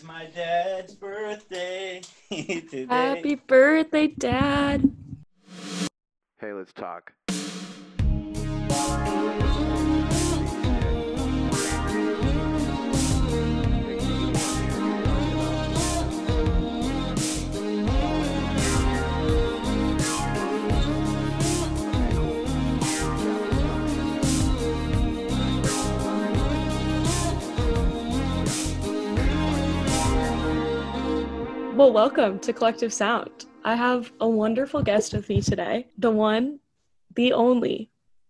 It's my dad's birthday today. Happy birthday, Dad. Hey, let's talk. Well, welcome to Collective Sound. I have a wonderful guest with me today, the one, the only,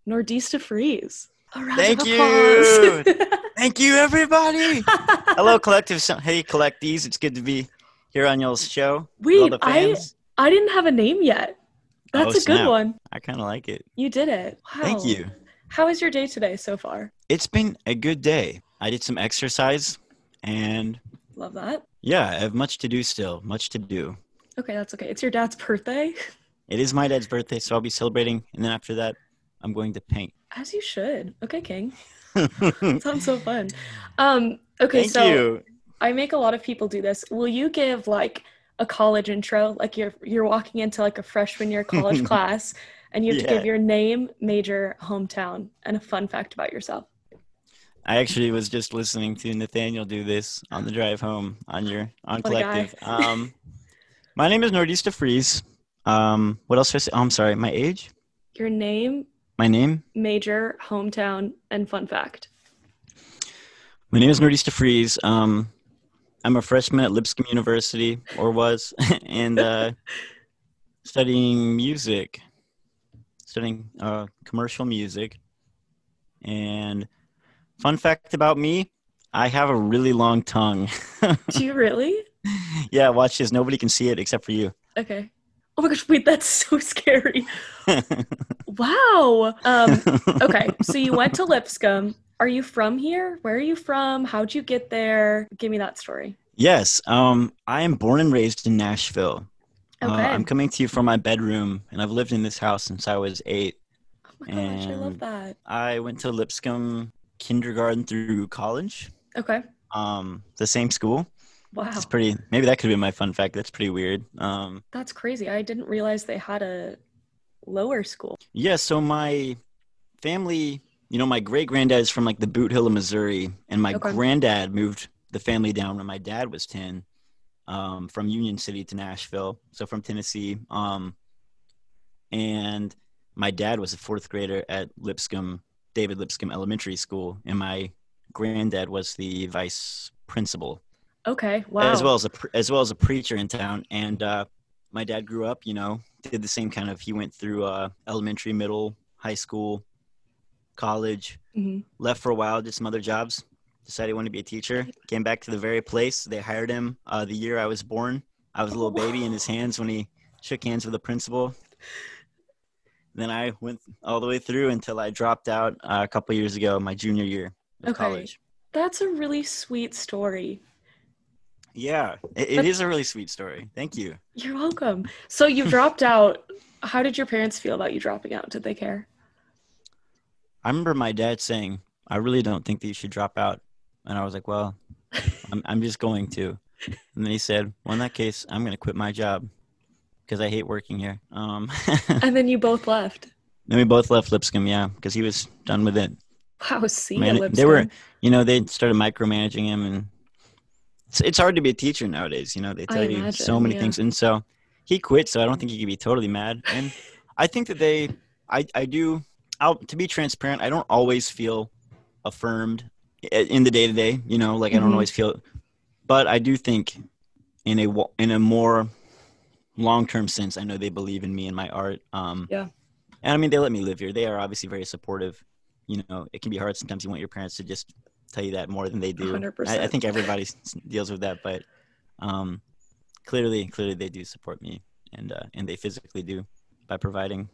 Nordista Freeze. Thank you. Thank you, everybody. Hello, collective. So- Hey, collectees. It's good to be here on y'all's show. Wait, I, I didn't have a name yet. That's Oh, a good snap. one. I kind of like it. You did it. Wow. Thank you. How was your day today so far? It's been a good day. I did some exercise, and Love that. Yeah, I have much to do still. Much to do. Okay, that's okay. It's your dad's birthday, It is my dad's birthday, so I'll be celebrating, and then after that, I'm going to paint. as you should. Okay, King. Sounds so fun. Um. Okay, Thank so you. I make a lot of people do this. Will you give like a college intro? Like you're you're walking into like a freshman year college class and you have to give your name, major, hometown, and a fun fact about yourself. I actually was just listening to Nathaniel do this on the drive home on your on What collective. Um, my name is Nordista Freeze. Um, what else? Did I say? Oh, I'm sorry. My age, Your name, my name. major, hometown, and fun fact. My name is Nordista Freeze. Um, I'm a freshman at Lipscomb University, or was, and uh, studying music, studying uh, commercial music. And fun fact about me, I have a really long tongue. Do you really? yeah, watch this. Nobody can see it except for you. Okay. Oh my gosh, wait, that's so scary. Wow. Um, okay, so you went to Lipscomb. Are you from here? Where are you from? How'd you get there? Give me that story. yes, um, I am born and raised in Nashville. Okay. Uh, I'm coming to you from my bedroom, and I've lived in this house since I was eight. oh my gosh, I love that. I went to Lipscomb kindergarten through college, Okay. um, the same school. Wow. It's pretty. Maybe that could be my fun fact. That's pretty weird. Um, That's crazy. I didn't realize they had a lower school. yeah. So my family, you know, my great granddad is from like the Boot Hill of Missouri, and my Okay. granddad moved the family down when my dad was ten, um, from Union City to Nashville. So from Tennessee. Um, and my dad was a fourth grader at Lipscomb, David Lipscomb Elementary School, and my granddad was the vice principal. Okay. Wow. as well as a as well as a preacher in town. And uh, my dad grew up, you know, did the same kind of. He went through uh, elementary, middle, high school, college. Mhm. Left for a while, did some other jobs. Decided he wanted to be a teacher. Came back to the very place they hired him uh, the year I was born. I was a little baby in his hands when he shook hands with the principal. Then I went all the way through until I dropped out uh, a couple years ago, my junior year of Okay. college. That's a really sweet story. Yeah, it, it is a really sweet story. Thank you. You're welcome. So you dropped out. How did your parents feel about you dropping out? Did they care? I remember my dad saying, "I really don't think that you should drop out," and I was like, "Well, I'm I'm just going to." And then he said, "Well, in that case, I'm going to quit my job because I hate working here." Um, And then you both left. then we both left Lipscomb, yeah, because he was done with it. Wow. See Man, Lipscomb. they were, you know, they started micromanaging him, and it's, it's hard to be a teacher nowadays. You know, they I tell you imagine, so many yeah. things, and so he quit. So I don't think he could be totally mad. And I think that they, I, I do. I'll to be transparent. I don't always feel affirmed in the day to day. You know, like I don't Mhm. always feel, but I do think in a in a more long term sense, I know they believe in me and my art. Um, Yeah. And I mean, they let me live here. They are obviously very supportive. You know, it can be hard sometimes. You want your parents to just tell you that more than they do. 100%. I, I think everybody deals with that, but um, clearly, clearly they do support me, and uh, and they physically do by providing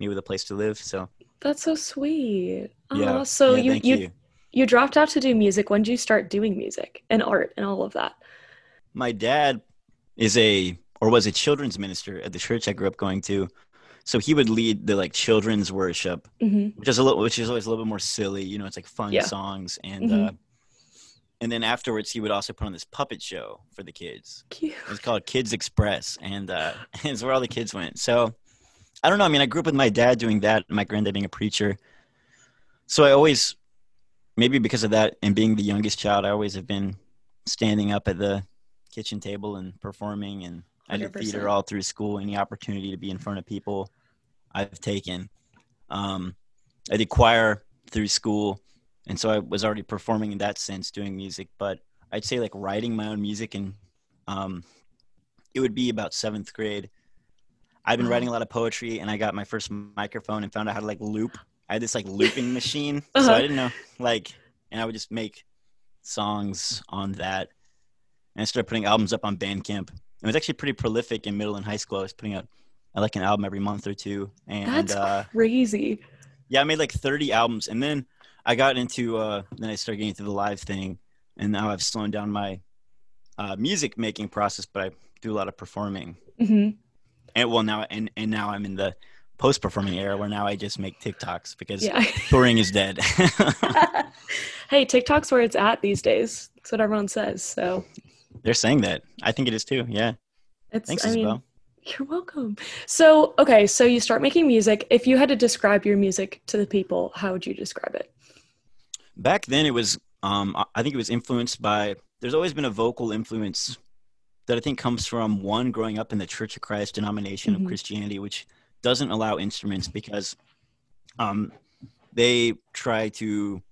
me with a place to live. So That's so sweet. yeah. Oh, so yeah, you, you you. you dropped out to do music. When did you start doing music and art and all of that? my dad is a or was a children's minister at the church I grew up going to. So he would lead the like children's worship, hmm which is a little, which is always a little bit more silly. You know, it's like fun Yeah. songs, and Mhm. uh, and then afterwards he would also put on this puppet show for the kids. Cute. It was called Kids Express, and uh, it's where all the kids went. So I don't know. I mean, I grew up with my dad doing that, and my granddad being a preacher. So I always, maybe because of that, and being the youngest child, I always have been standing up at the kitchen table and performing. And I did 100%. theater all through school. Any opportunity to be in front of people, I've taken. Um, I did choir through school, and so I was already performing in that sense, doing music. But I'd say like writing my own music, and um, it would be about seventh grade. I've been writing a lot of poetry, and I got my first microphone and found out how to like loop. I had this like looping machine, so Uh-huh. I didn't know like, and I would just make songs on that. And I started putting albums up on Bandcamp. It was actually pretty prolific in middle and high school. I was putting out like an album every month or two, and That's uh, crazy. yeah, I made like 30 albums, and then I got into uh, then I started getting into the live thing, and now I've slowed down my uh, music making process, but I do a lot of performing. hmm And well, now and and now I'm in the post performing era where now I just make TikToks because Yeah. touring is dead. hey, TikTok's where it's at these days. That's what everyone says. So They're saying that. I think it is too. Yeah. it's. Thanks, I mean, Isabel. You're welcome. So, okay, so you start making music. If you had to describe your music to the people, how would you describe it? Back then, it was. Um, I- think it was influenced by. There's always been a vocal influence that I think comes from one growing up in the Church of Christ denomination Mhm. of Christianity, which doesn't allow instruments because um, they try to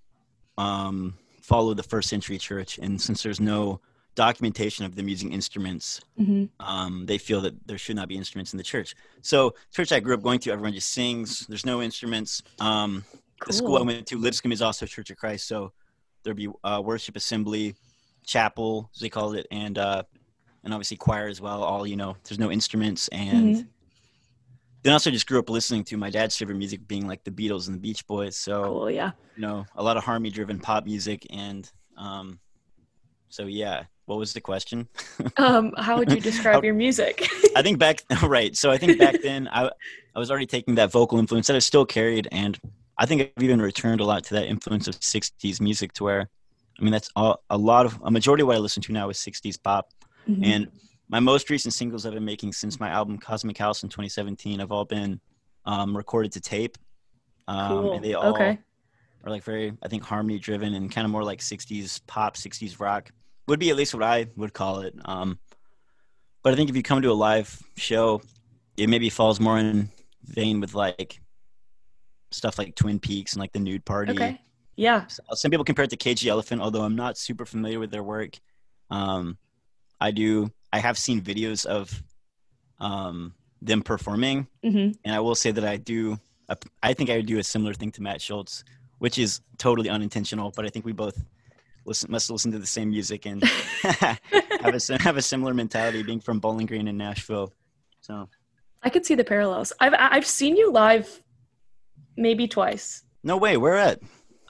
um, follow the first century church, and since there's no documentation of them using instruments, hmm um, they feel that there should not be instruments in the church. So, church I grew up going to, everyone just sings. There's no instruments. Um, The school I went to, Lipscomb, is also Church of Christ. So there'd be uh, worship assembly, chapel, as they called it, and uh, and obviously choir as well. All you know, there's no instruments, and Mhm. then also just grew up listening to my dad's favorite music being like the Beatles and the Beach Boys. So Cool, yeah. you know, a lot of harmony-driven pop music, and um, so yeah. What was the question? Um, how would you describe How- your music? I think back right. So I think back then I I was already taking that vocal influence that I still carried, and I think I've even returned a lot to that influence of '60s music. To where, I mean, that's all, a lot of a majority of what I listen to now is '60s pop, Mhm. and my most recent singles I've been making since my album Cosmic House in 2017 have all been um, recorded to tape. Um, cool. and they all okay. are like very, I think, harmony driven and kind of more like 60s pop, 60s rock would be at least what I would call it. Um, but I think if you come to a live show, it maybe falls more in vein with like stuff like Twin Peaks and like the Nude Party. Okay. Yeah. So- Some people compare it to Cage the Elephant, although I'm not super familiar with their work. Um, I do. I have seen videos of um, them performing, hmm and I will say that I do. I think I would do a similar thing to Matt Schultz, which is totally unintentional. But I think we both listen must listen to the same music and have a have a similar mentality, being from Bowling Green and Nashville. So I could see the parallels. I've I've seen you live maybe twice. no way. Where at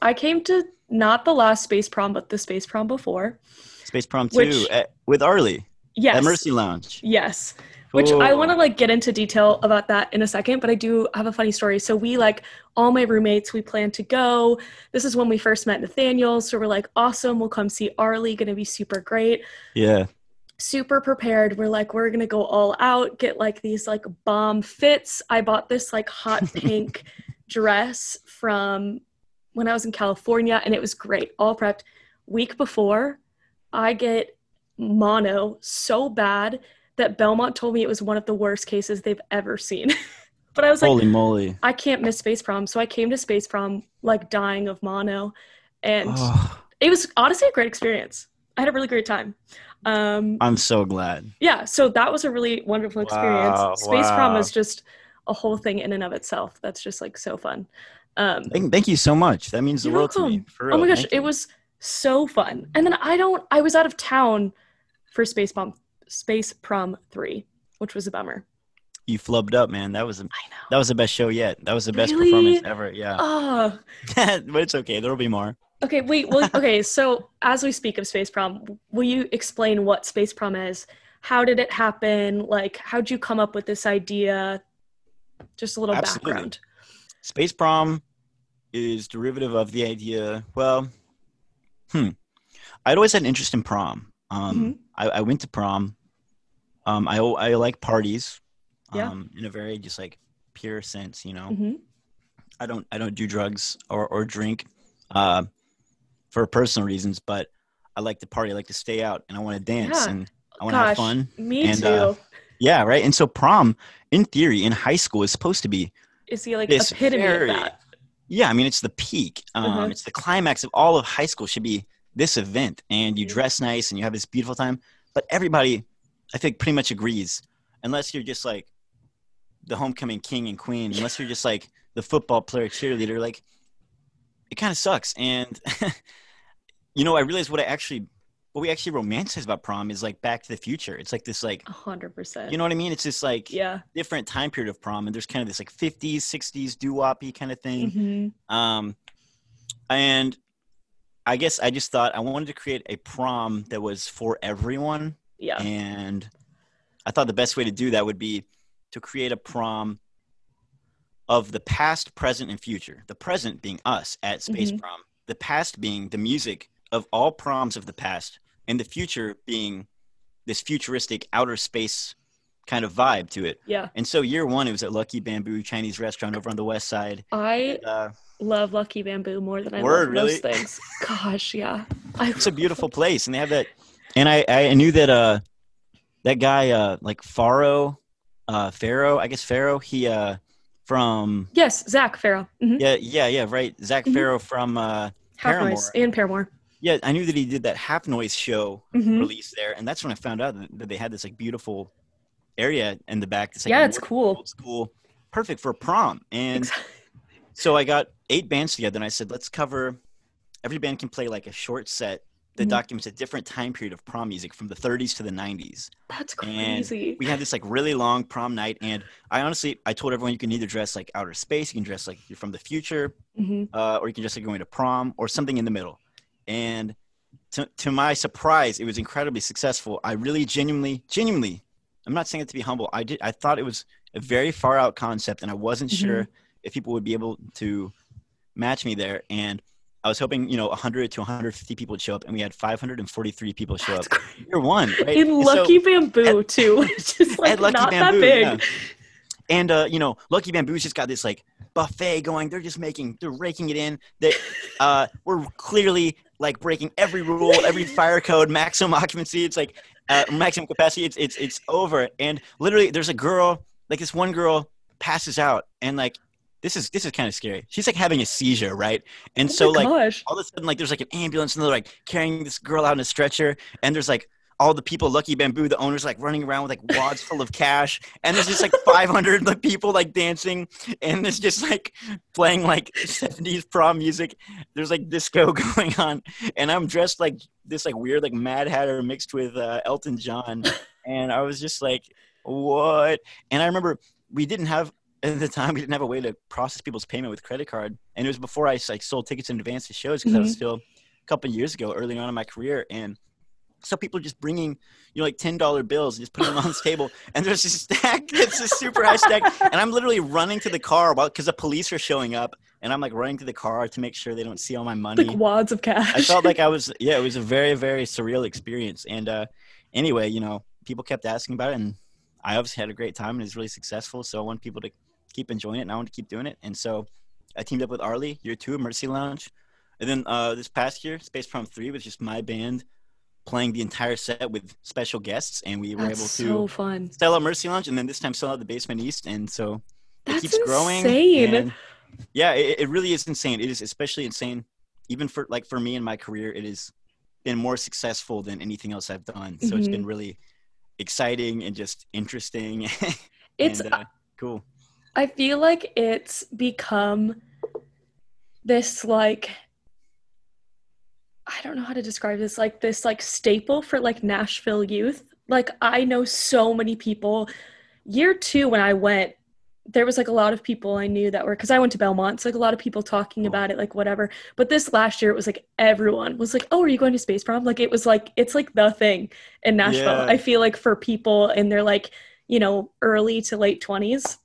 I came to not the last space prom, but the space prom before. Space Prom Two Which- at, with Arlie Yes. at Mercy Lounge. Yes. Which I want to like get into detail about that in a second, but I do have a funny story. So we like all my roommates, we plan to go. This is when we first met Nathaniel. So we're like, awesome, we'll come see Arlie, gonna be super great. Yeah. Super prepared. We're like, we're gonna go all out, get like these like bomb fits. I bought this like hot pink dress from when I was in California, and it was great, all prepped. Week before, I get mono so bad that Belmont told me it was one of the worst cases they've ever seen. but I was like, Holy moly. I can't miss Space Prom. So I came to Space Prom like dying of mono. And Oh, it was honestly a great experience. I had a really great time. Um, I'm so glad. yeah, so that was a really wonderful experience. Wow, Space Prom wow. is just a whole thing in and of itself. That's just like so fun. Um, Thank, thank you so much. That means the world to me. Oh my gosh, Thank it you. was so fun. And then I don't, I was out of town for Space Prom, Space Prom 3, which was a bummer. You flubbed up, man. That was a, I know. that was the best show yet. That was the best Really? performance ever. Yeah. Oh, but it's okay. There'll be more. Okay, wait. Well, okay. So as we speak of space prom, will you explain what space prom is? How did it happen? Like, how'd you come up with this idea? Just a little Absolutely. background. Space prom is derivative of the idea. Well, hmm. I'd always had an interest in prom. Um, Mhm. I, I went to prom. Um, I I like parties. Yeah. Um, in a very just like pure sense, you know. hmm I don't I don't do drugs or or drink, uh, for personal reasons. But I like to party. I like to stay out, and I want to dance, Yeah. and I want to have fun. Me And, too. uh, Yeah, right. And so prom, in theory, in high school, is supposed to be Is he like this epitome very- of that? Yeah, I mean it's the peak. Um, Uh-huh. It's the climax of all of high school should be this event, and you Mhm. dress nice and you have this beautiful time. But everybody, I think, pretty much agrees, unless you're just like the homecoming king and queen, unless you're just like the football player cheerleader, like it kind of sucks. And you know, I realized what I actually, what we actually romanticize about prom is like Back to the Future. It's like this, like A hundred percent. you know what I mean? It's just like Yeah. different time period of prom, and there's kind of this like 50s, 60s doo-woppy kind of thing. hmm Um, and I guess I just thought I wanted to create a prom that was for everyone. Yeah. And I thought the best way to do that would be to create a prom of the past, present, and future. The present being us at Space Mhm. Prom, the past being the music of all proms of the past, and the future being this futuristic outer space kind of vibe to it. Yeah. And so year one, it was at Lucky Bamboo Chinese restaurant over on the west side. I Uh, love Lucky Bamboo more than I Word, love really? things. Gosh, yeah. I it's a beautiful place and they have that and i i knew that uh that guy uh like Farro uh Pharaoh i guess Pharaoh he uh from Yes, Zac Farro. hmm yeah yeah yeah right Zach Mhm. Pharaoh from uh Half Paramore. Noise and Paramore. yeah i knew that he did that half noise show hmm release there and that's when i found out that, they had this like beautiful area in the back that's like Yeah, it's cool. old school perfect for prom and Ex- So I got eight bands together, and I said, let's cover. Every band can play like a short set that Mhm. documents a different time period of prom music from the 30s to the 90s. That's And crazy. We had this like really long prom night, and I honestly, I told everyone you can either dress like outer space, you can dress like you're from the future, hmm uh, or you can dress like going to prom, or something in the middle. And to, to my surprise, it was incredibly successful. I really genuinely, genuinely, I'm not saying it to be humble. I did, I thought it was a very far out concept, and I wasn't Mhm. sure if people would be able to match me there. And I was hoping, you know, 100 to 150 people would show up, and we had 543 people show That's up. crazy. Year one, right? In And so- Lucky Bamboo too, which is like Lucky not Bamboo, that big. yeah. And uh, you know, Lucky Bamboo's just got this like buffet going. They're just making, they're raking it in. That uh, we're clearly like breaking every rule, every fire code, maximum occupancy. It's like uh, maximum capacity. It's it's it's over. And literally, there's a girl, like this one girl, passes out, and like this is this is kind of scary. She's like having a seizure, right? And Oh so like gosh. all of a sudden like there's like an ambulance and they're like carrying this girl out in a stretcher and there's like all the people lucky bamboo the owners like running around with like wads full of cash and there's just like 500 like people like dancing and there's just like playing like 70s prom music there's like disco going on and i'm dressed like this like weird like mad hatter mixed with uh, elton john and i was just like what and i remember we didn't have at the time we didn't have a way to process people's payment with credit card. And it was before i like sold tickets in advance to shows because i was still a couple of years ago early on in my career. And so people are just bringing you know like ten dollar bills and just putting them on this table. And there's this stack it's a super high stack. And i'm literally running to the car because the police are showing up. And i'm like running to the car to make sure they don't see all my money. Like wads of cash. I felt like I was yeah, it was a very very surreal experience. And uh, anyway, you know, people kept asking about it, and I obviously had a great time and it was really successful. So I want people to keep enjoying it, and I want to keep doing it. And so I teamed up with Arlie, year two, Mercy Lounge, and then uh, this past year, Space Prom three was just my band playing the entire set with special guests, and we were That's able so to fun. sell out Mercy Lounge, and then this time sell out the Basement East, and so it That's keeps growing. and- yeah, it, it really is insane. It is especially insane, even for like for me in my career. It has been more successful than anything else I've done. So it's Mm-hmm. been really exciting and just interesting. It's and, uh, cool. I feel like it's become this like I don't know how to describe this like this like staple for like Nashville youth. Like I know so many people year 2 when I went there was like a lot of people I knew that were cuz I went to Belmont. So like a lot of people talking about it like whatever. But this last year it was like everyone was like, "Oh, are you going to Space Prom?" Like it was like it's like the thing in Nashville. Yeah. I feel like for people in their like, you know, early to late 20s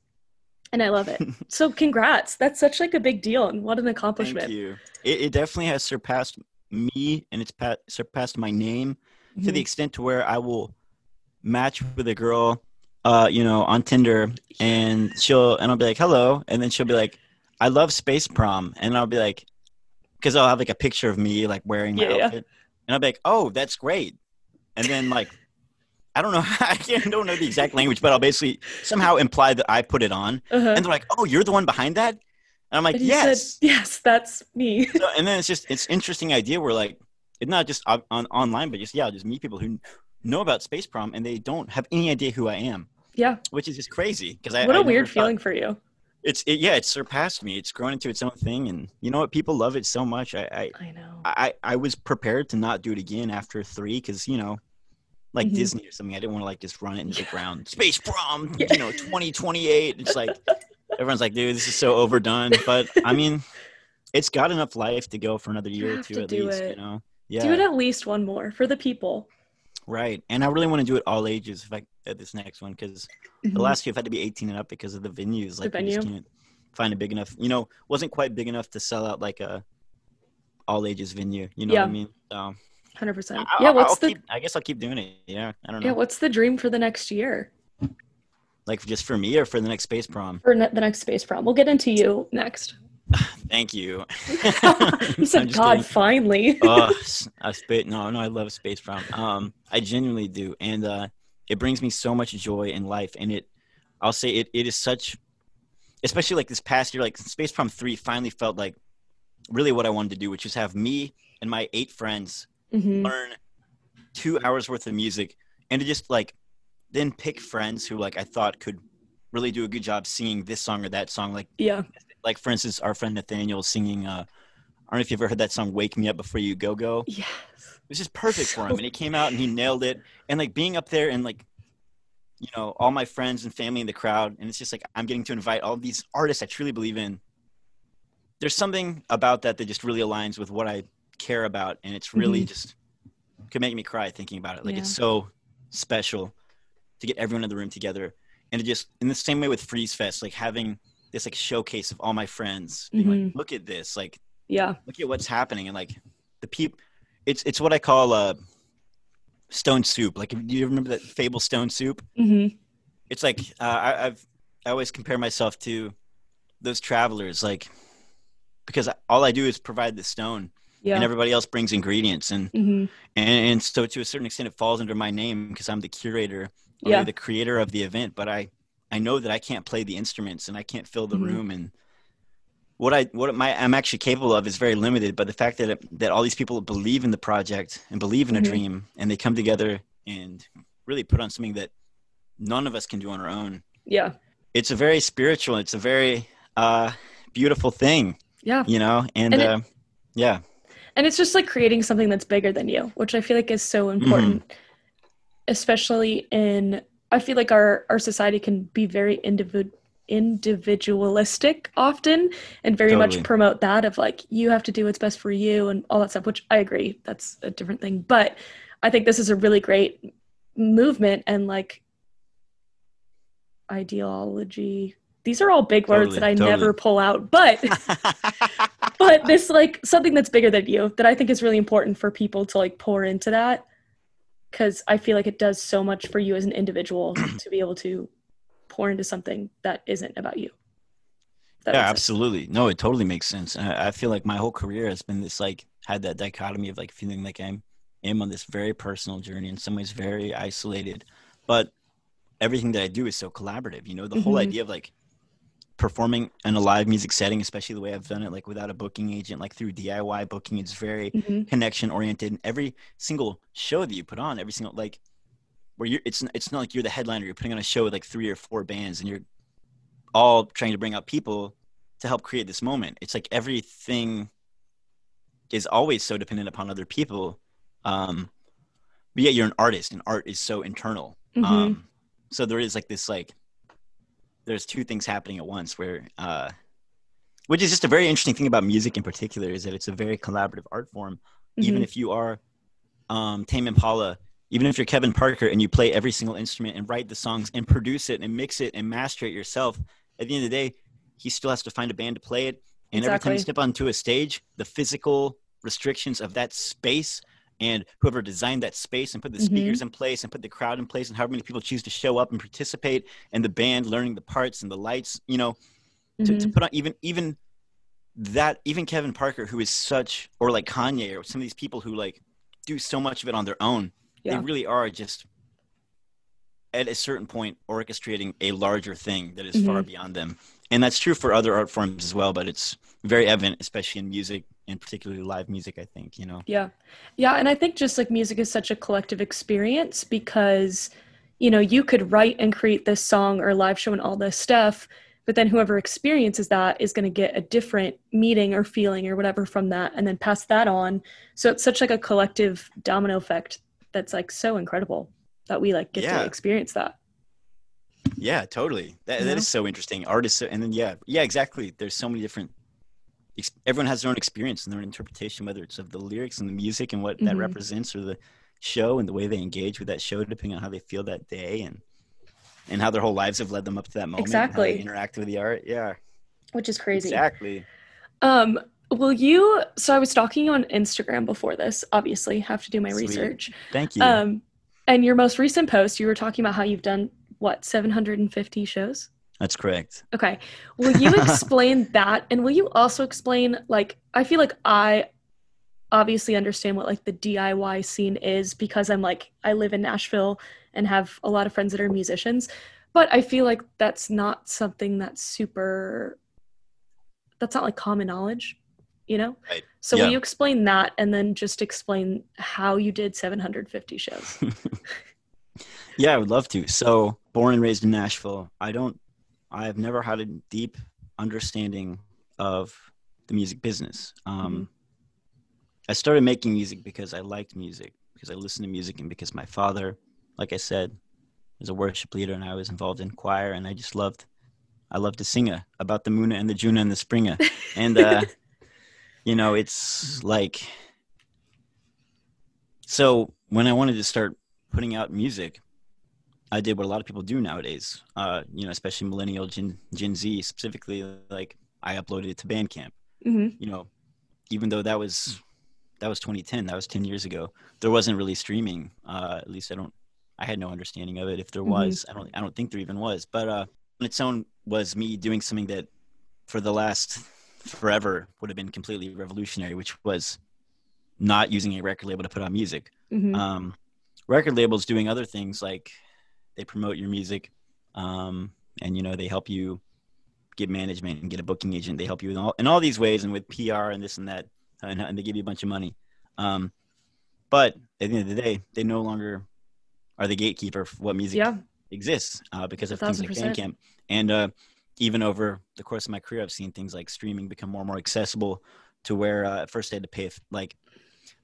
and I love it. so congrats. That's such like a big deal and what an accomplishment. Thank you. It, it definitely has surpassed me and it's pa- surpassed my name to Mm-hmm. the extent to where I will match with a girl, uh, you know, on Tinder, and she'll and I'll be like, "Hello," and then she'll be like, "I love Space Prom," and I'll be like, because I'll have like a picture of me like wearing my Yeah, yeah. outfit, and I'll be like, "Oh, that's great," and then like. I don't know. I don't know the exact language, but I'll basically somehow imply that I put it on, Uh-huh. and they're like, "Oh, you're the one behind that," and I'm like, And "Yes." said, yes, that's me. so, and then it's just it's interesting idea where like it's not just on, on online but just yeah just meet people who know about space prom and they don't have any idea who i am yeah. which is just crazy because i What a a weird feeling for you. it's it, yeah it's surpassed me it's grown into its own thing and you know what people love it so much i i I know. i, I was prepared to not do it again after three because you know like Mhm. disney or something i didn't want to like just run it into the ground space prom Yeah. you know 2028 it's like everyone's like dude this is so overdone but i mean it's got enough life to go for another year or two to at do least you know yeah Do it at least one more for the people. Right. And I really want to do it all ages if I at this next one because the Mhm. last two have had to be 18 and up because of the venues. Like just venue. can't find a big enough, you know, wasn't quite big enough to sell out like a all ages venue. You know Yeah. what I mean? So, 100%. Yeah, what's I'll the keep- I guess I'll keep doing it. Yeah. I don't know. Yeah, what's the dream for the next year? like just for me or for the next space prom. For ne- the next space prom. We'll get into you next. Thank you. you said, God, kidding. finally. oh, I space. No, no, I love Space Prom. Um, I genuinely do, and uh, it brings me so much joy in life. And it, I'll say it, it is such, especially like this past year, like Space Prom three finally felt like really what I wanted to do, which is have me and my eight friends Mhm. learn two hours worth of music, and to just like then pick friends who like I thought could really do a good job singing this song or that song, like Yeah. like for instance, our friend Nathaniel singing. Uh, I don't know if you've ever heard that song "Wake Me Up Before You Go Go." Yes. It was just perfect for him, and he came out and he nailed it. And like being up there and like, you know, all my friends and family in the crowd, and it's just like I'm getting to invite all these artists I truly believe in. There's something about that that just really aligns with what I care about, and it's really Mhm. just could make me cry thinking about it. Like it's so special to get everyone in the room together, and to just in the same way with Freeze Fest, like having this like showcase of all my friends, being like, Mhm. look at this, like Yeah. look at what's happening and like the peop it's it's what i call uh stone soup like do you remember that fable stone soup hmm it's like uh, I, i've i always compare myself to those travelers like because all i do is provide the stone Yeah. and everybody else brings ingredients and hmm and, and so to a certain extent it falls under my name because i'm the curator or Yeah. the creator of the event but i i know that i can't play the instruments and i can't fill the Mhm. room and what i what my i'm actually capable of is very limited but the fact that it, that all these people believe in the project and believe in a Mhm. dream and they come together and really put on something that none of us can do on our own Yeah. it's a very spiritual it's a very uh beautiful thing Yeah. you know and, And it- uh yeah And it's just like creating something that's bigger than you, which I feel like is so Mm-hmm. important, especially in, I feel like our, our society can be very individ, individualistic often and very Totally. much promote that of like, you have to do what's best for you and all that stuff, which I agree. That's a different thing. But I think this is a really great movement and like ideology. These are all big words that I totally. never pull out, but but this like something that's bigger than you that I think is really important for people to like pour into that because I feel like it does so much for you as an individual to be able to pour into something that isn't about you. That yeah, makes sense. absolutely. No, it totally makes sense. I, I feel like my whole career has been this like had that dichotomy of like feeling like I'm am on this very personal journey, in some ways very isolated, but everything that I do is so collaborative. You know, the whole Mhm. idea of like performing in a live music setting, especially the way I've done it, like without a booking agent, like through DIY booking, it's very Mhm. connection oriented. And every single show that you put on, every single like where you're it's it's not like you're the headliner, you're putting on a show with like three or four bands and you're all trying to bring out people to help create this moment. It's like everything is always so dependent upon other people. Um but yet you're an artist and art is so internal. Mhm. Um so there is like this like there's two things happening at once where uh which is just a very interesting thing about music in particular is that it's a very collaborative art form even Mhm. if you are um, Tame Impala, even if you're Kevin Parker and you play every single instrument and write the songs and produce it and mix it and master it yourself, at the end of the day, he still has to find a band to play it. And every time Exactly. you step onto a stage, the physical restrictions of that space and whoever designed that space and put the speakers in place and put the crowd in place and however many people choose to show up and participate and the band learning the parts and the lights you know to, to Mhm. put on even even that even kevin parker who is such or like kanye or some of these people who like do so much of it on their own Yeah. they really are just at a certain point orchestrating a larger thing that is far beyond them and that's true for other art forms as well but it's very evident especially in music and particularly live music i think you know Yeah. Yeah. And I think just like music is such a collective experience because, you know, you could write and create this song or live show and all this stuff, but then whoever experiences that is going to get a different meaning or feeling or whatever from that and then pass that on. So it's such like a collective domino effect that's like so incredible that we like get Yeah. to experience that. Yeah, totally. That, that is so interesting. Artists, and then yeah, yeah, exactly. There's so many different. Everyone has their own experience and their own interpretation, whether it's of the lyrics and the music and what that Mhm. represents, or the show and the way they engage with that show, depending on how they feel that day and and how their whole lives have led them up to that moment. Exactly. interact with the art. Yeah, Which is crazy. exactly. Um, will you so I was stalking you on Instagram before this, obviously, have to do my Sweet. research. Thank you. Um, and your most recent post, you were talking about how you've done what 750 shows. That's correct. Okay, will you explain that, and will you also explain like I feel like I obviously understand what like the DIY scene is because I'm like I live in Nashville and have a lot of friends that are musicians, but I feel like that's not something that's super. That's not like common knowledge, you know. Right. So Yeah. will you explain that, and then just explain how you did 750 shows? Yeah, I would love to. So, born and raised in Nashville, I don't, I've never had a deep understanding of the music business. Um, I started making music because I liked music, because I listened to music, and because my father, like I said, was a worship leader, and I was involved in choir, and I just loved, I loved to sing about the Muna and the Juna and the Springa, and uh, you know, it's like, so when I wanted to start putting out music. I did what a lot of people do nowadays. Uh, you know, especially millennial Gen, Gen Z specifically. Like I uploaded it to Bandcamp. hmm You know, even though that was that was 2010, that was 10 years ago. There wasn't really streaming. Uh, at least I don't. I had no understanding of it. If there Mhm. was, I don't. I don't think there even was. But uh, on its own was me doing something that, for the last forever, would have been completely revolutionary, which was not using a record label to put out music hmm um, record labels doing other things like they promote your music um, and you know they help you get management and get a booking agent they help you in all, in all these ways and with pr and this and that and, and they give you a bunch of money um, but at the end of the day they no longer are the gatekeeper for what music yeah. exists uh, because of things like. Bandcamp. And uh, even over the course of my career, I've seen things like streaming become more and more accessible to where uh, at first I had to pay, like,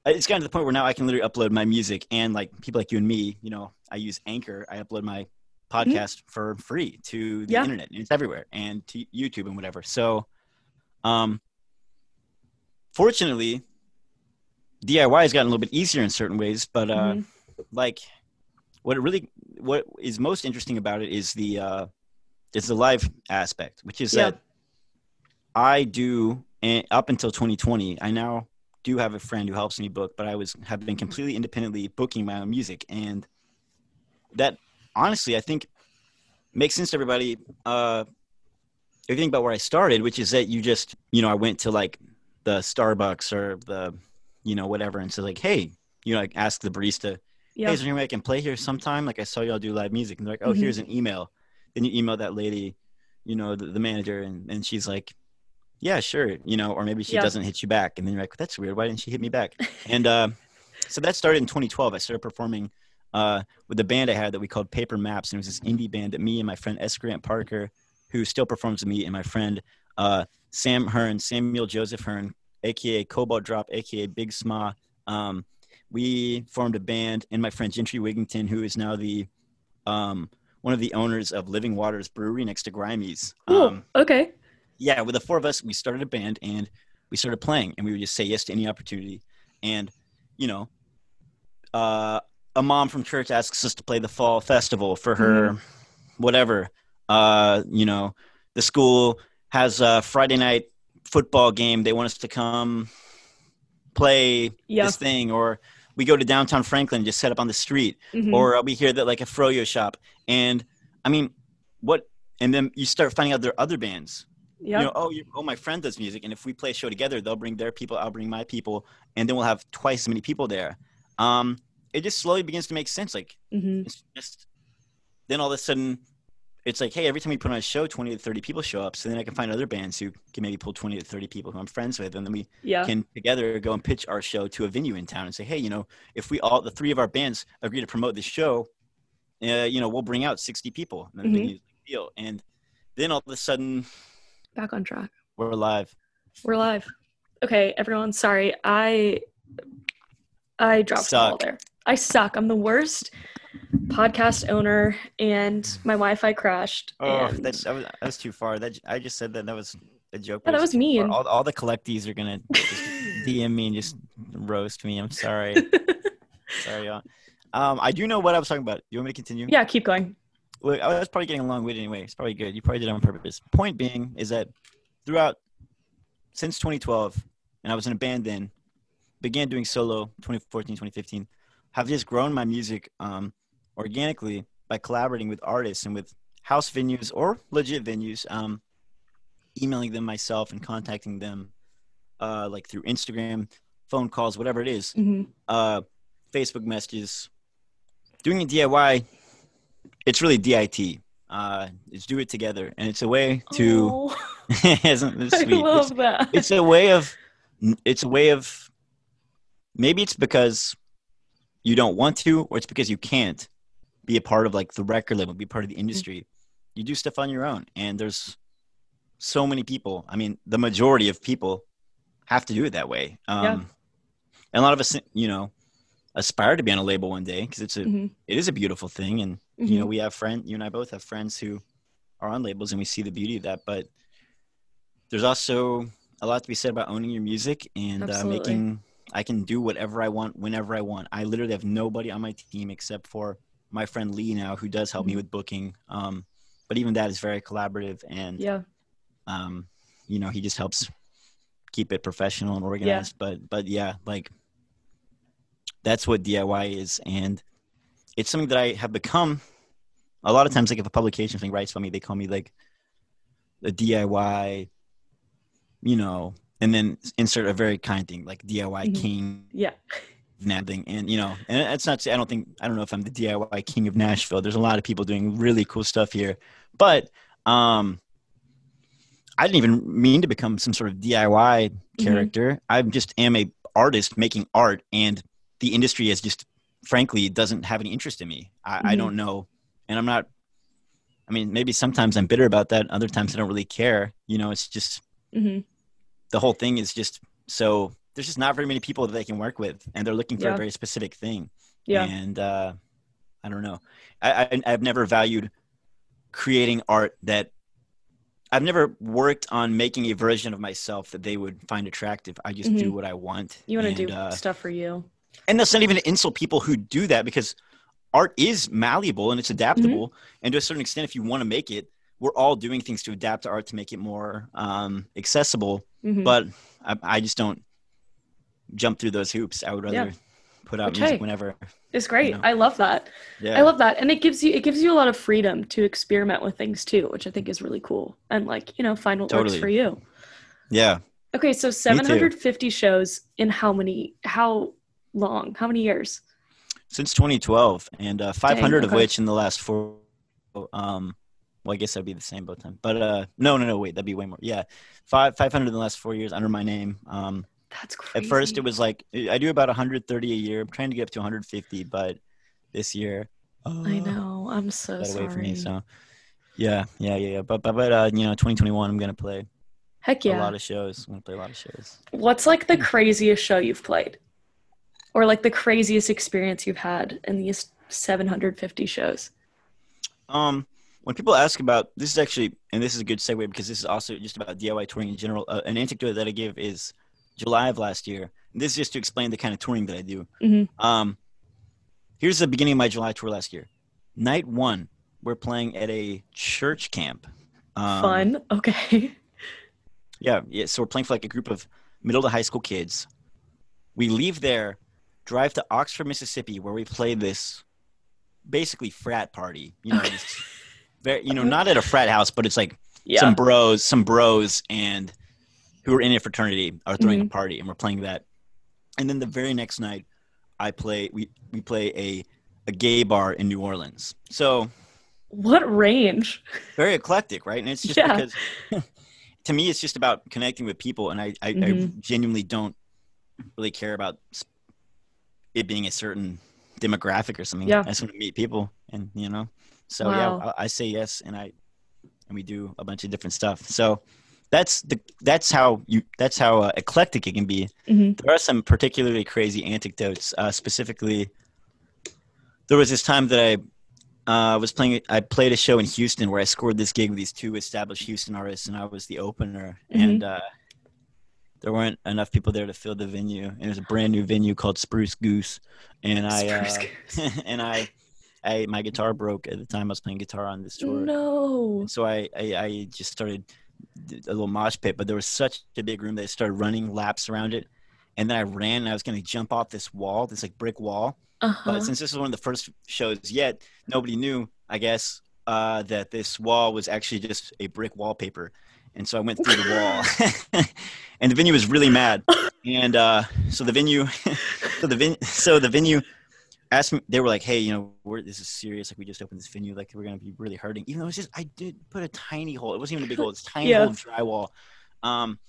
it's gotten to the point where now I can literally upload my music and like people like you and me, you know, I use Anchor, I upload my podcast for free to the Yeah. internet and it's everywhere and to YouTube and whatever. So, um, fortunately, DIY has gotten a little bit easier in certain ways, but uh, Mhm. like what it really what is most interesting about it is the uh is the live aspect which is Yeah. that i do and up until 2020 i now do have a friend who helps me book but i was have been completely independently booking my own music and that honestly i think makes sense to everybody uh if you think about where i started which is that you just you know i went to like the starbucks or the you know whatever and said like hey you know like ask the barista Yeah. hey, is there any way I can play here sometime? Like I saw y'all do live music. And they're like, oh, Mhm. here's an email. Then you email that lady, you know, the, the manager, and, and she's like, yeah, sure. You know, or maybe she Yeah. doesn't hit you back. And then you're like, that's weird. Why didn't she hit me back? and uh, so that started in 2012. I started performing uh, with the band I had that we called Paper Maps. And it was this indie band that me and my friend S. Grant Parker, who still performs with me, and my friend uh, Sam Hearn, Samuel Joseph Hearn, aka Cobalt Drop, aka Big Sma. Um, we formed a band, and my friend Gentry Wigington, who is now the um, one of the owners of Living Waters Brewery next to Grimey's. Cool. Um, okay. Yeah, with the four of us, we started a band and we started playing, and we would just say yes to any opportunity. And you know, uh, a mom from church asks us to play the fall festival for her, whatever. Uh, you know, the school has a Friday night football game. They want us to come play Yeah. this thing, or we go to downtown Franklin and just set up on the street, Mhm. or we hear that like a froyo shop, and I mean, what? And then you start finding out there are other bands. Yeah. You know, oh, you, oh, my friend does music, and if we play a show together, they'll bring their people, I'll bring my people, and then we'll have twice as many people there. Um, it just slowly begins to make sense. Like hmm it's just then all of a sudden it's like hey every time we put on a show 20 to 30 people show up so then i can find other bands who can maybe pull 20 to 30 people who i'm friends with and then we Yeah. can together go and pitch our show to a venue in town and say hey you know if we all the three of our bands agree to promote this show uh, you know we'll bring out 60 people and then Mhm. the venue's a big deal and then all of a sudden Back on track. we're live We're live. Okay, everyone. Sorry, I I dropped the ball there. I suck. I'm the worst podcast owner, and my Wi-Fi crashed. oh and- that, that, was, that was too far that i just said that that was a joke Yeah, that was mean. all, all the collectees are gonna dm me and just roast me i'm sorry Sorry, y'all. Um, I do know what I was talking about. You want me to continue? yeah, keep going. Look, I was probably getting along with it anyway. It's probably good. You probably did it on purpose. Point being is that throughout, since 2012, and I was in a band then, began doing solo 2014, 2015, have just grown my music um, organically by collaborating with artists and with house venues or legit venues, um, emailing them myself and contacting them uh, like through Instagram, phone calls, whatever it is hmm uh, Facebook messages. Doing a DIY, it's really DIT. Uh, it's do it together, and it's a way to. Oh, isn't this I love It's, that. it's a way of. It's a way of. Maybe it's because you don't want to, or it's because you can't be a part of like the record label, be part of the industry. You do stuff on your own, and there's so many people. I mean, the majority of people have to do it that way. Um, Yeah. And a lot of us, you know, aspire to be on a label one day because it's a Mhm. it is a beautiful thing, and you Mhm. know we have friend you and I both have friends who are on labels, and we see the beauty of that. But there's also a lot to be said about owning your music and uh, making. I can do whatever I want whenever I want. I literally have nobody on my team except for my friend Lee now, who does help me Mhm. with booking. Um, but even that is very collaborative, and Yeah. um, you know he just helps keep it professional and organized. But but yeah, like that's what DIY is, and it's something that I have become. A lot of times, like if a publication thing writes about me, they call me like a DIY, you know, and then insert a very kind thing like DIY Mhm. king Yeah. thing. And you know, and it's not. I don't think I don't know if I'm the DIY king of Nashville. There's a lot of people doing really cool stuff here, but um, I didn't even mean to become some sort of DIY Mm-hmm. character. I just am a artist making art, and the industry is just frankly it doesn't have any interest in me. I, I Mhm. don't know, and I'm not. I mean, maybe sometimes I'm bitter about that. Other times I don't really care. You know, it's just hmm the whole thing is just so there's just not very many people that they can work with, and they're looking for Yeah. a very specific thing. Yeah. And uh, I don't know. I, I I've never valued creating art that I've never worked on making a version of myself that they would find attractive. I just do Mhm. what I want. You want to do uh, stuff for you. And that's not even to insult people who do that because art is malleable and it's adaptable Mm-hmm. and to a certain extent if you want to make it we're all doing things to adapt to art to make it more um, accessible Mhm. but I, I just don't jump through those hoops i would rather Yeah. put out Which, music hey, whenever It's great. know. I love that. yeah I love that. And it gives you it gives you a lot of freedom to experiment with things too, which I think is really cool. And like, you know, find what works for you. yeah Okay, so 750 shows in how many how long? How many years? since 2012 and uh, 500 of okay. which in the last four um well i guess that'd be the same both time but uh no no no wait that'd be way more yeah five 500 in the last four years under my name um That's crazy. At first, it was like I do about 130 a year. I'm trying to get up to 150, but this year, I uh, know. I'm so got sorry. away from me. So, yeah, yeah, yeah, yeah. But but but uh, you know, 2021, I'm gonna play Heck yeah! a lot of shows. I'm gonna play a lot of shows. What's like the craziest show you've played? Or like the craziest experience you've had in these 750 shows? Um, when people ask about this is actually, and this is a good segue because this is also just about DIY touring in general. Uh, an anecdote that I give is July of last year. And this is just to explain the kind of touring that I do. Mhm. Um, here's the beginning of my July tour last year. Night one, we're playing at a church camp. Um, Fun. Okay. Yeah, yeah. So we're playing for like a group of middle to high school kids. we leave there, drive to Oxford, Mississippi, where we play this basically frat party. You know, very, you know, not at a frat house, but it's like Yeah. some bros, some bros, and who are in a fraternity are throwing Mm-hmm. a party, and we're playing that. And then the very next night, I play. We we play a a gay bar in New Orleans. So what range? very eclectic, right? And it's just Yeah. because to me, it's just about connecting with people, and I I, I Mhm. genuinely don't really care about it being a certain demographic or something. Yeah. I just want to meet people, and you know, so Wow. yeah, I, I say yes, and I and we do a bunch of different stuff. So that's the that's how you that's how uh, eclectic it can be. Mhm. There are some particularly crazy anecdotes. Uh, specifically, there was this time that I uh, was playing. I played a show in Houston where I scored this gig with these two established Houston artists, and I was the opener. Mhm. And uh, there weren't enough people there to fill the venue, and it was a brand new venue called Spruce Goose. And I Spruce uh, and I, I my guitar broke at the time I was playing guitar on this tour. No. And so I, I, I just started a little mosh pit, but there was such a big room that I started running laps around it. And then I ran and I was going to jump off this wall, this like brick wall. Uh-huh. But since this was one of the first shows yet, nobody knew, I guess, uh, that this wall was actually just a brick wallpaper. And so I went through the wall, and the venue was really mad. And uh, so the venue, so the ven- so the venue asked me. They were like, "Hey, you know, we're, this is serious. Like, we just opened this venue. Like, we're gonna be really hurting." Even though it's just, I did put a tiny hole. It wasn't even a big hole. It's tiny Yeah. hole drywall. Um,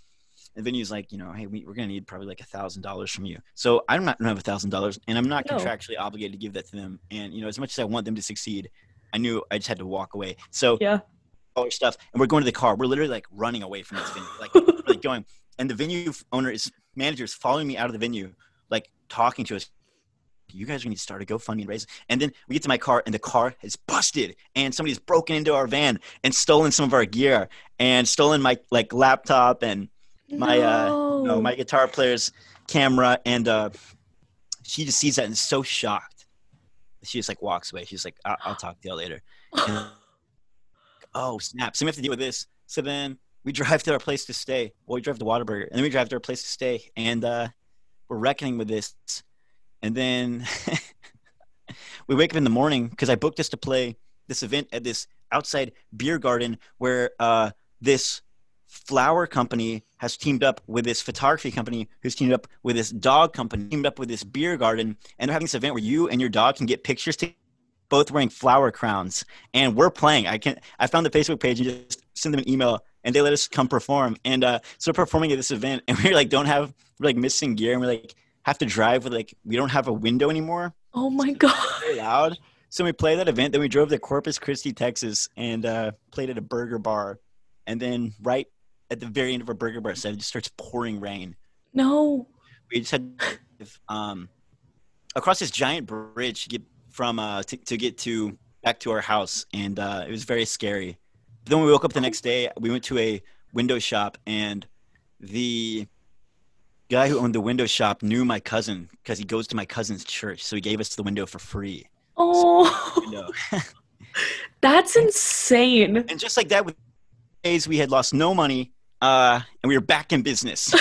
the venue's like, you know, hey, we, we're gonna need probably like a thousand dollars from you. So I'm not gonna have a thousand dollars, and I'm not No. contractually obligated to give that to them. And you know, as much as I want them to succeed, I knew I just had to walk away. So yeah. All our stuff, and we're going to the car. We're literally like running away from this venue, like like going. And the venue owner is manager is following me out of the venue, like talking to us. You guys are going to start a GoFundMe and raise. And then we get to my car, and the car is busted, and somebody's broken into our van and stolen some of our gear, and stolen my like laptop and my uh no, my guitar player's camera, and uh, she just sees that and is so shocked. She just like walks away. She's like, "I'll, I'll talk to you later." And, oh snap! So we have to deal with this. So then we drive to our place to stay. Well, we drive to Whataburger, and then we drive to our place to stay, and uh, we're reckoning with this. And then we wake up in the morning because I booked us to play this event at this outside beer garden where uh, this flower company has teamed up with this photography company who's teamed up with this dog company teamed up with this beer garden and they're having this event where you and your dog can get pictures to both wearing flower crowns and we're playing i can i found the facebook page and just send them an email and they let us come perform and uh so performing at this event and we like don't have we're like missing gear and we like have to drive with like we don't have a window anymore Oh my god. very loud. So we played that event. Then we drove to Corpus Christi, Texas, and uh, played at a burger bar. And then right at the very end of our burger bar set, it just starts pouring rain. No. We just had um, across this giant bridge to get from uh, to, to get to back to our house, and uh, it was very scary. But then when we woke up the next day, we went to a window shop, and the guy who owned the window shop knew my cousin because he goes to my cousin's church, so he gave us the window for free. Oh, Window. that's insane. And just like that, with days we had lost no money, uh, and we were back in business.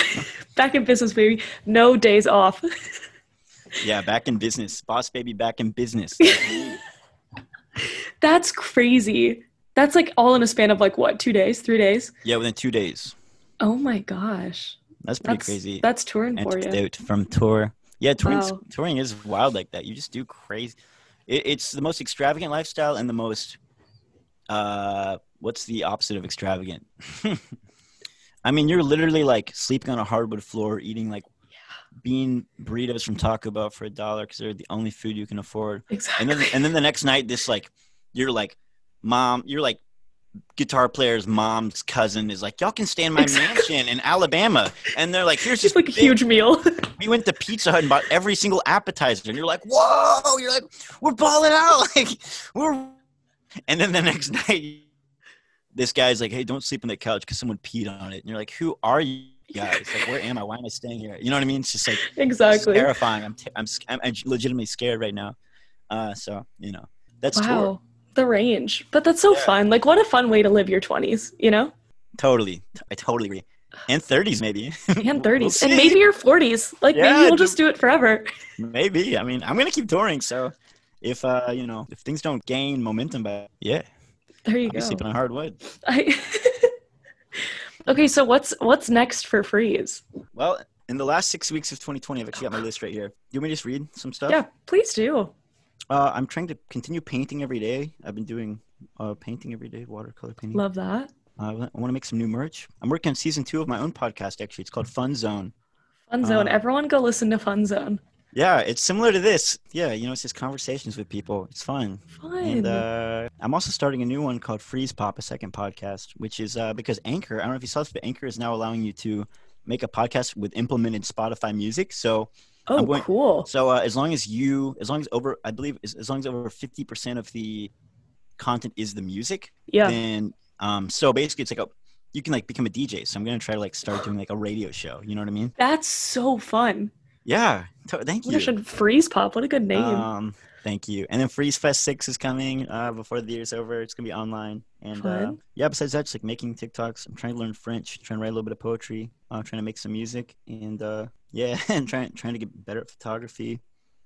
Back in business, baby. No days off. yeah, back in business, boss baby, back in business. That's crazy. That's like all in a span of like what, two days, three days? yeah, within two days. Oh my gosh. That's pretty That's crazy. That's touring for you. From tour. Yeah, touring. Wow. Touring is wild like that. You just do crazy. It, it's the most extravagant lifestyle and the most. Uh, what's the opposite of extravagant? I mean, you're literally like sleeping on a hardwood floor, eating like bean burritos from Taco Bell for a dollar because they're the only food you can afford. Exactly. and then and then the next night this like you're like mom you're like guitar player's mom's cousin is like y'all can stay in my Exactly. mansion in alabama and they're like here's just like a huge meal. we went to pizza hut and bought every single appetizer and you're like whoa you're like we're balling out like we're and then the next night this guy's like hey don't sleep on the couch because someone peed on it and you're like who are you guys like where am i why am i staying here you know what i mean it's just like exactly. terrifying i'm, t- I'm, I'm, I'm legitimately scared right now uh so you know that's tour. Wow. The range. But that's so Yeah. fun. Like what a fun way to live your 20s, you know? Totally. I totally agree. and 30s maybe. and We'll 30s, and maybe your 40s. Like Yeah, maybe we'll just do it forever. maybe. I mean, I'm gonna keep touring. So if uh, you know, if things don't gain momentum, but yeah, There you I'll be go. sleeping on hardwood. I... okay, so what's what's next for Freeze? Well, in the last six weeks of 2020, I've actually got my list right here. You want me to just read some stuff? Yeah, please do. Uh, I'm trying to continue painting every day. I've been doing uh, painting every day, watercolor painting. Love that. Uh, I want to make some new merch. I'm working on season two of my own podcast. Actually, it's called Fun Zone. Fun Zone. Uh, Everyone go listen to Fun Zone. Yeah, it's similar to this. Yeah, you know, it's just conversations with people. It's fun. Fun. And uh, I'm also starting a new one called Freeze Pop, a second podcast, which is uh, because Anchor, I don't know if you saw this, but Anchor is now allowing you to make a podcast with implemented Spotify music. So, oh, going- cool. so uh, as long as you, as long as over, I believe, as, as long as over 50% of the content is the music, Yeah. then, um, so basically it's like a, you can like become a DJ. So I'm gonna try to like start doing like a radio show. You know what I mean? That's so fun. Yeah. To- thank Oh you. gosh, and Freeze Pop. What a good name. Um, thank you. And then Freeze Fest Six is coming uh, before the year's over. It's gonna be online. And uh, yeah, besides that, just like making TikToks. I'm trying to learn French, trying to write a little bit of poetry, uh, trying to make some music, and uh, yeah, and trying trying to get better at photography.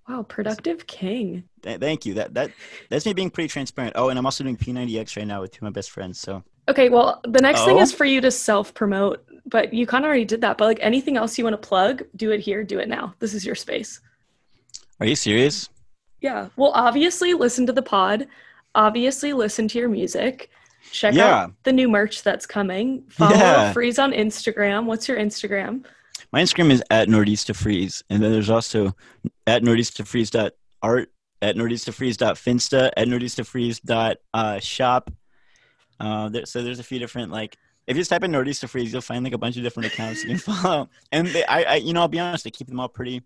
wow, productive king. Th- thank you. That that that's me being pretty transparent. Oh, and I'm also doing P90X right now with two of my best friends. So Okay, well, the next thing Oh? is for you to self promote, but you kind of already did that. But like anything else you want to plug, do it here, do it now. This is your space. are you serious? Yeah. Well, obviously, listen to the pod. Obviously, listen to your music. Check Yeah. out the new merch that's coming. Follow Yeah. Freeze on Instagram. What's your Instagram? My Instagram is at Nordista Freeze, and then there's also at nordistafreeze.art, at nordistafreeze.finsta, at nordistafreeze.shop. Uh, there, so there's a few different like if you just type in Nordista Freeze, you'll find like a bunch of different accounts you can follow. And they, I, I, you know, I'll be honest, I keep them all pretty.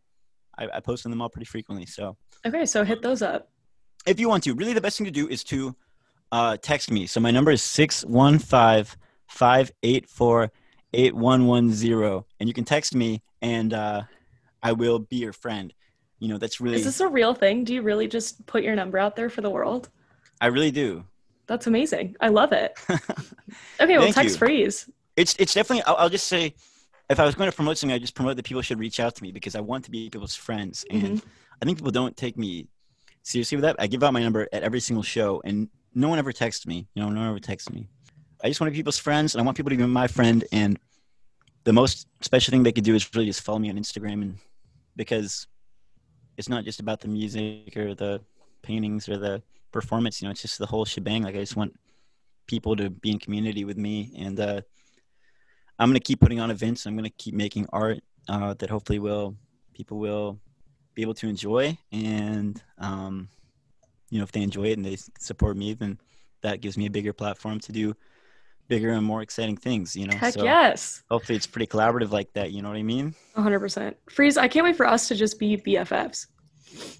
I, I post on them all pretty frequently. So Okay, so hit those up. if you want to, really the best thing to do is to uh, text me. So my number is 615 584 8110. And you can text me and uh, I will be your friend. You know, that's really, Is this a real thing? Do you really just put your number out there for the world? I really do. That's amazing. I love it. Okay, well, text you. Freeze. It's, it's definitely, I'll, I'll just say, if I was going to promote something, I just promote that people should reach out to me because I want to be people's friends. And mm-hmm. I think people don't take me seriously with that. I give out my number at every single show and no one ever texts me. You know, no one ever texts me. I just want to be people's friends and I want people to be my friend. And the most special thing they could do is really just follow me on Instagram and because it's not just about the music or the paintings or the performance, you know, it's just the whole shebang. Like I just want people to be in community with me and uh I'm gonna keep putting on events. I'm gonna keep making art uh, that hopefully will people will be able to enjoy. And um, you know, if they enjoy it and they support me, then that gives me a bigger platform to do bigger and more exciting things. You know, Heck so yes. hopefully it's pretty collaborative like that. You know what I mean? 100%. Freeze, I can't wait for us to just be BFFs.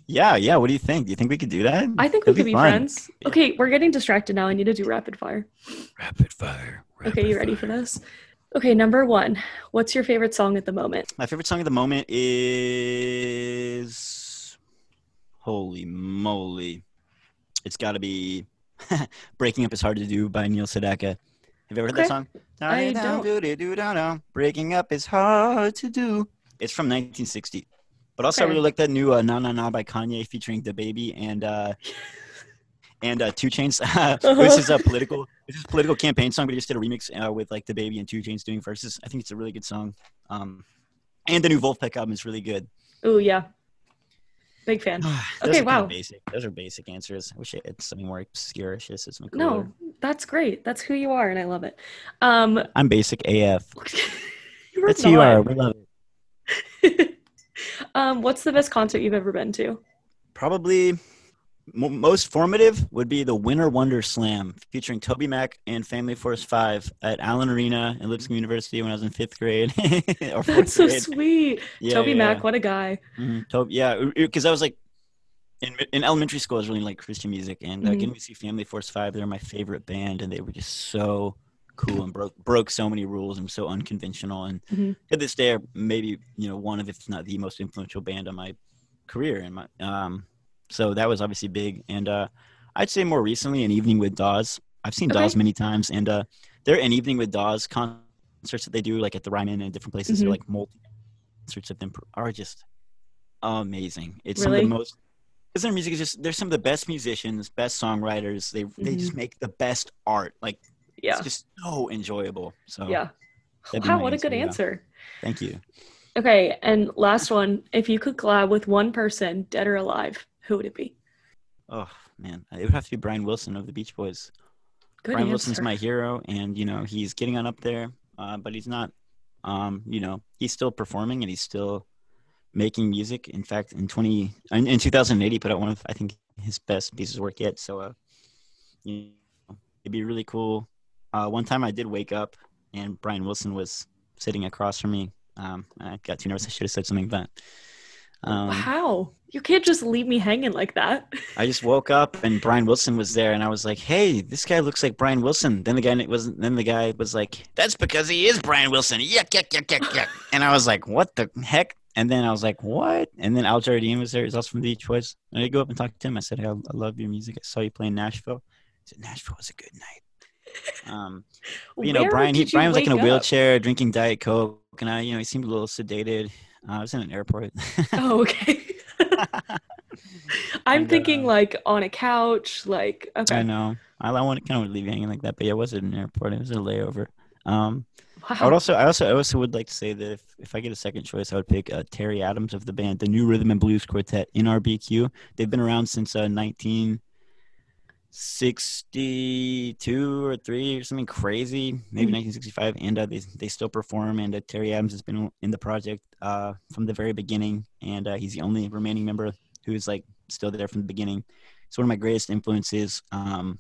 Yeah, yeah. What do you think? Do you think we could do that? I think we That'd could be fun. friends. Okay, we're getting distracted now. I need to do rapid fire. Rapid fire. Okay, you ready for this? Okay, number one. What's your favorite song at the moment? My favorite song at the moment is holy moly. It's got to be "Breaking Up Is Hard to Do" by Neil Sedaka. Have you ever heard Okay. that song? I don't. don't. Breaking up is hard to do. It's from 1960. But also, I really like that new uh, "Na Na Na" by Kanye featuring DaBaby and uh, and uh, 2 Chainz. uh this is a political. This is a political campaign song, but he just did a remix uh, with like DaBaby and 2 Chainz doing verses. I think it's a really good song. Um, and the new Vulfpeck album is really good. Oh, yeah. Big fan. Okay, wow. Basic. Those are basic answers. I wish I had something more obscure. Should have something No, that's great. That's who you are, and I love it. Um, I'm basic AF. That's who you are. We love it. um, what's the best concert you've ever been to? Probably mo most formative would be the Winter Wonder Slam featuring TobyMac and Family Force Five at Allen Arena in Lipscomb University when I was in fifth grade or That's so grade. sweet. Yeah, Toby yeah, Mac, what a guy. Mhm. Toby, yeah, because I was like in in elementary school, I was really like Christian music, and uh, Mhm. getting to see Family Force Five, they're my favorite band, and they were just so cool and broke broke so many rules and so unconventional. And Mhm. to this day, are maybe you know one of if not the most influential band on my career. And my um, so that was obviously big. And uh, I'd say more recently, an evening with Dawes. I've seen Okay. Dawes many times, and uh, they're an evening with Dawes concerts that they do, like at the Ryman and different places, Mhm. are like multi concerts of them are just amazing. It's some of the most because their music is just they're some of the best musicians, best songwriters. They they just make the best art. Like Yeah. it's just so enjoyable. So yeah. Wow, what a good answer, yeah. thank you. Okay, and last one. If you could collab with one person, dead or alive, who would it be? Oh man, it would have to be Brian Wilson of the Beach Boys. Good Brian answer. Wilson's my hero, and you know he's getting on up there, uh, but he's not. Um, you know, he's still performing and he's still making music. In fact, in twenty in, in 2008, he put out one of I think his best pieces of work yet. So, uh, you know, it'd be really cool. Uh, one time I did wake up and Brian Wilson was sitting across from me. Um, I got too nervous. I should have said something, but um, How? You can't just leave me hanging like that. I just woke up and Brian Wilson was there, and I was like, "Hey, this guy looks like Brian Wilson." Then the guy wasn't. Then the guy was like, "That's because he is Brian Wilson." Yuck, yuck, yuck, yuck, yuck. And I was like, "What the heck?" And then I was like, "What?" And then Al Jardine was there. He's also from the Beach Boys. And I go up and talk to him. I said, hey, I, I love your music. I saw you play in Nashville." He said, "Nashville was a good night." Um, you know, Brian. He, Brian was like in a wake up? wheelchair, drinking Diet Coke, and I, you know, he seemed a little sedated. Uh, I was in an airport. Oh, okay. I'm And, thinking uh, like on a couch, like okay. I know. I, I want to kind of leave you hanging like that, but yeah, it was at an airport. It was a layover. Um, I would also, I also, I also would like to say that if, if I get a second choice, I would pick uh, Terry Adams of the band, the New Rhythm and Blues Quartet NRBQ. They've been around since uh, 1962 or three or something crazy, maybe Mhm. 1965, and uh, they they still perform. And uh, Terry Adams has been in the project uh, from the very beginning, and uh, he's the only remaining member who is like still there from the beginning. It's one of my greatest influences. Um,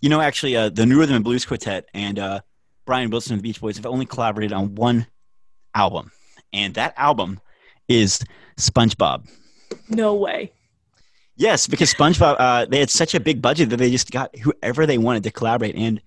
you know, actually, uh, the New Rhythm and Blues Quartet and uh, Brian Wilson of the Beach Boys have only collaborated on one album, and that album is SpongeBob. no way. Yes, because SpongeBob, uh, they had such a big budget that they just got whoever they wanted to collaborate, and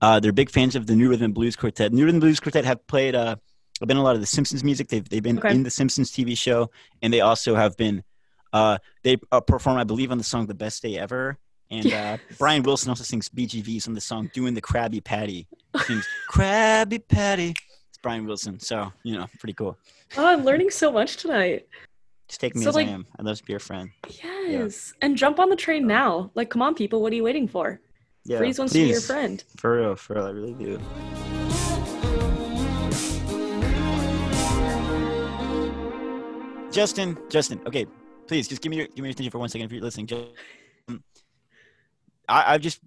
uh, they're big fans of the New Rhythm Blues Quartet. New Rhythm Blues Quartet have played, uh, have been a lot of the Simpsons music. They've they've been Okay. in the Simpsons TV show, and they also have been, uh, they uh, perform, I believe, on the song "The Best Day Ever." And uh, Brian Wilson also sings BGVs on the song "Doing the Krabby Patty." He sings "Krabby Patty." It's Brian Wilson, so you know, pretty cool. Oh, I'm learning so much tonight. Just take me So, as like- I am. I'd love to be your friend. Yes. And jump on the train now. Like, come on, people. What are you waiting for? Yeah, Freeze wants to be your please. friend. For real, for real, I really do. Justin, Justin, okay, please just give me your give me your attention for one second if you're listening. Justin, I, I've just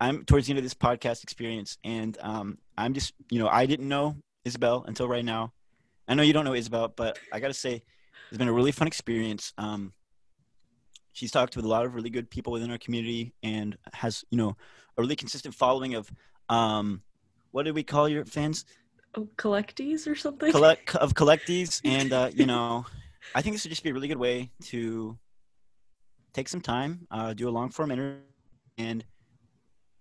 I'm towards the end of this podcast experience, and um, I'm just you know I didn't know Isabel until right now. I know you don't know Isabel, but I gotta say it's been a really fun experience. Um, she's talked with a lot of really good people within our community, and has you know a really consistent following of um, what did we call your fans? Oh, collectees or something? collect of collectees and uh, you know i think this would just be a really good way to take some time uh, do a long form interview and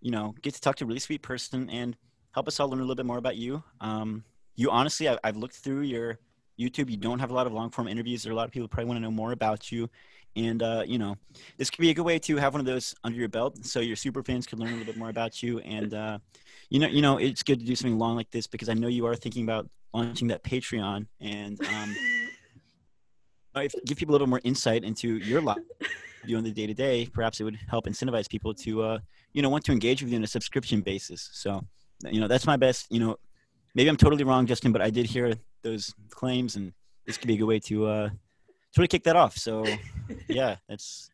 you know get to talk to a really sweet person and help us all learn a little bit more about you um, you honestly I, i've looked through your youtube you don't have a lot of long form interviews there are a lot of people probably want to know more about you and uh, you know this could be a good way to have one of those under your belt so your super fans could learn a little bit more about you and uh, you know, you know, it's good to do something long like this because I know you are thinking about launching that Patreon and um, if, give people a little more insight into your life you doing the day to day. Perhaps it would help incentivize people to, uh, you know, want to engage with you on a subscription basis. So, you know, that's my best. You know, maybe I'm totally wrong, Justin, but I did hear those claims, and this could be a good way to uh, to really kick that off. So, yeah, that's